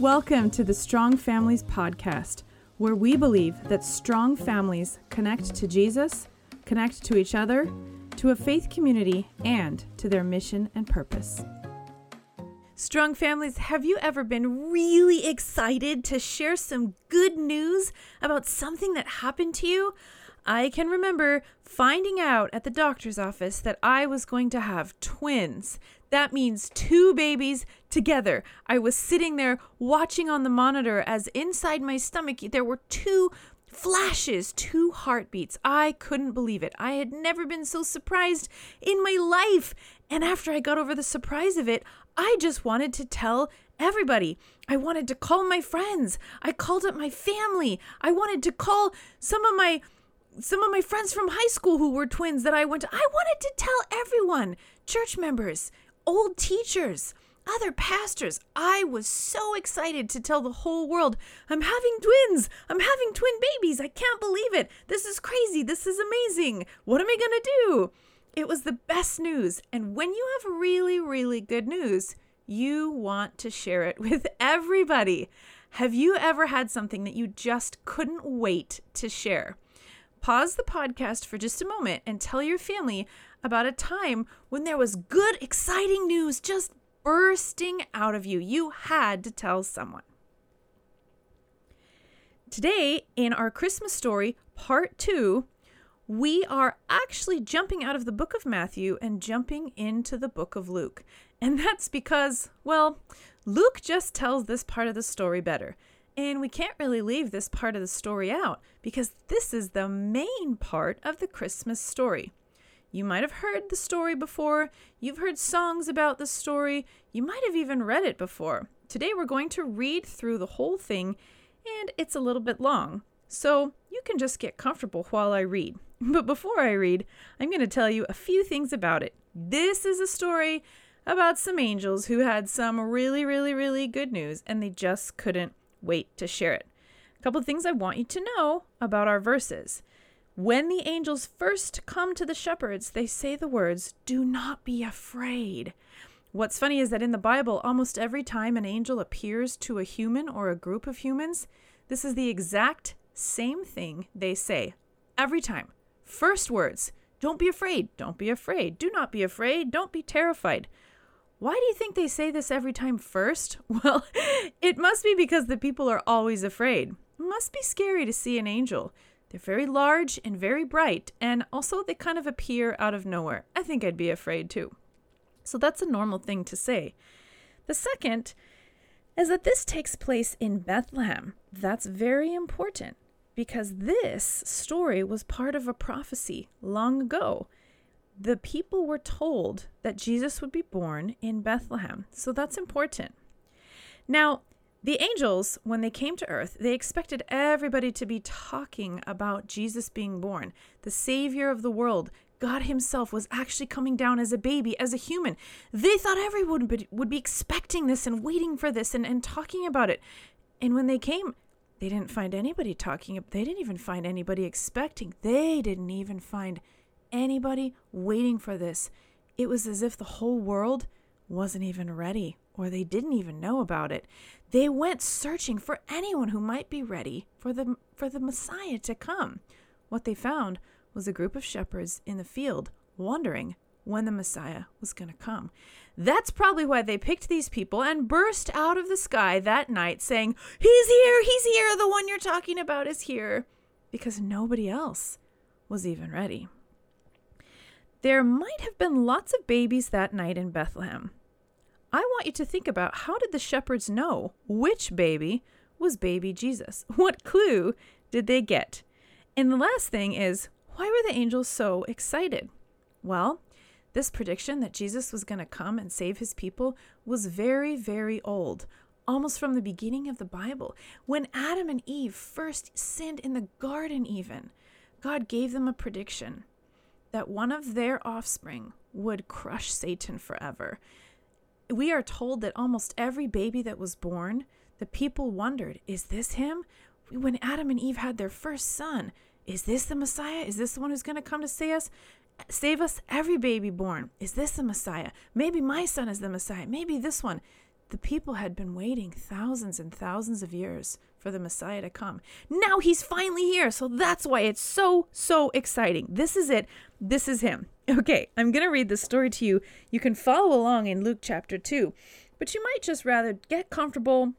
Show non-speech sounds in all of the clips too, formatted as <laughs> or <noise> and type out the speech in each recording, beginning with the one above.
Welcome to the Strong Families Podcast, where we believe that strong families connect to Jesus, connect to each other, to a faith community, and to their mission and purpose. Strong families, have you ever been really excited to share some good news about something that happened to you? I can remember finding out at the doctor's office that I was going to have twins. That means two babies together. I was sitting there watching on the monitor as inside my stomach there were two flashes, two heartbeats. I couldn't believe it. I had never been so surprised in my life. And after I got over the surprise of it, I just wanted to tell everybody. I wanted to call my friends. I called up my family. I wanted to call some of my some of my friends from high school who were twins that I went to. I wanted to tell everyone, church members, old teachers, other pastors. I was so excited to tell the whole world, I'm having twins. I'm having twin babies. I can't believe it. This is crazy. This is amazing. What am I going to do? It was the best news. And when you have really, really good news, you want to share it <laughs> with everybody. Have you ever had something that you just couldn't wait to share? Pause the podcast for just a moment and tell your family about a time when there was good, exciting news just bursting out of you. You had to tell someone. Today, in our Christmas story, part two, we are actually jumping out of the book of Matthew and jumping into the book of Luke. And that's because, well, Luke just tells this part of the story better. And we can't really leave this part of the story out because this is the main part of the Christmas story. You might have heard the story before, you've heard songs about the story, you might have even read it before. Today we're going to read through the whole thing, and it's a little bit long, so you can just get comfortable while I read. <laughs> But before I read, I'm going to tell you a few things about it. This is a story about some angels who had some really, really, really good news, and they just couldn't wait to share it. A couple of things I want you to know about our verses. When the angels first come to the shepherds, they say the words, Do not be afraid. What's funny is that in the Bible, almost every time an angel appears to a human or a group of humans, this is the exact same thing they say. Every time. First words Don't be afraid. Don't be afraid. Do not be afraid. Don't be terrified. Why do you think they say this every time first? <laughs> Well, it must be because the people are always afraid. It must be scary to see an angel. They're very large and very bright, and also they kind of appear out of nowhere. I think I'd be afraid too. So that's a normal thing to say. The second is that this takes place in Bethlehem. That's very important because this story was part of a prophecy long ago the people were told that Jesus would be born in Bethlehem. So that's important. Now, the angels, when they came to earth, they expected everybody to be talking about Jesus being born, the Savior of the world. God Himself was actually coming down as a baby, as a human. They thought everyone would be expecting this and waiting for this and, and talking about it. And when they came, they didn't find anybody talking. They didn't even find anybody expecting. They didn't even find anybody waiting for this. It was as if the whole world wasn't even ready or they didn't even know about it. They went searching for anyone who might be ready for the for the Messiah to come. What they found was a group of shepherds in the field wondering when the Messiah was going to come. That's probably why they picked these people and burst out of the sky that night saying, He's here, he's here, the one you're talking about is here. Because nobody else was even ready. There might have been lots of babies that night in Bethlehem. I want you to think about how did the shepherds know which baby was baby Jesus? <laughs> What clue did they get? And the last thing is, why were the angels so excited? Well, this prediction that Jesus was going to come and save his people was very, very old, almost from the beginning of the Bible. When Adam and Eve first sinned in the garden, even, God gave them a prediction that one of their offspring would crush Satan forever. We are told that almost every baby that was born, the people wondered, is this him? When Adam and Eve had their first son, is this the Messiah? Is this the one who's going to come to save us? Save us, every baby born. Is this the Messiah? Maybe my son is the Messiah. Maybe this one. The people had been waiting thousands and thousands of years for the Messiah to come. Now he's finally here. So that's why it's so, so exciting. This is it. This is him. Okay, I'm going to read this story to you. You can follow along in Luke chapter 2, but you might just rather get comfortable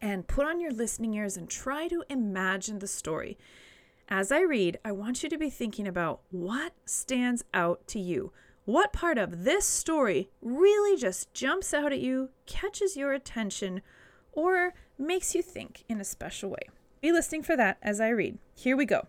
and put on your listening ears and try to imagine the story. As I read, I want you to be thinking about what stands out to you. What part of this story really just jumps out at you, catches your attention, or makes you think in a special way? Be listening for that as I read. Here we go.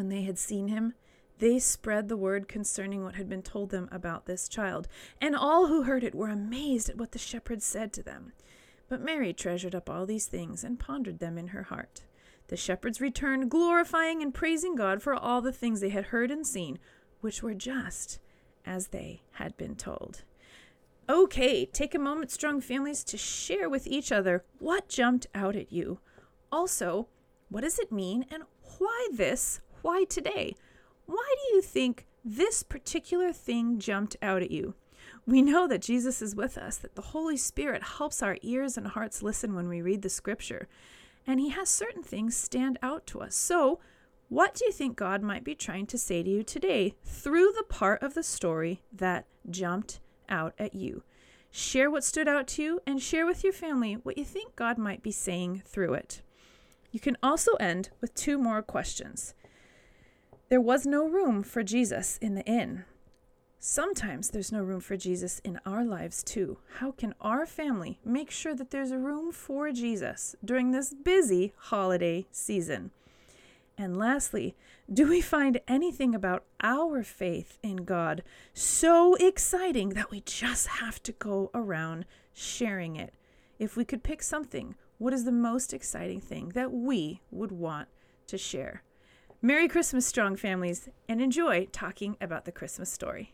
When they had seen him, they spread the word concerning what had been told them about this child, and all who heard it were amazed at what the shepherds said to them. But Mary treasured up all these things and pondered them in her heart. The shepherds returned, glorifying and praising God for all the things they had heard and seen, which were just as they had been told. Okay, take a moment, strong families, to share with each other what jumped out at you. Also, what does it mean and why this why today? Why do you think this particular thing jumped out at you? We know that Jesus is with us, that the Holy Spirit helps our ears and hearts listen when we read the scripture, and He has certain things stand out to us. So, what do you think God might be trying to say to you today through the part of the story that jumped out at you? Share what stood out to you and share with your family what you think God might be saying through it. You can also end with two more questions. There was no room for Jesus in the inn. Sometimes there's no room for Jesus in our lives too. How can our family make sure that there's a room for Jesus during this busy holiday season? And lastly, do we find anything about our faith in God so exciting that we just have to go around sharing it? If we could pick something, what is the most exciting thing that we would want to share? Merry Christmas, strong families, and enjoy talking about the Christmas story.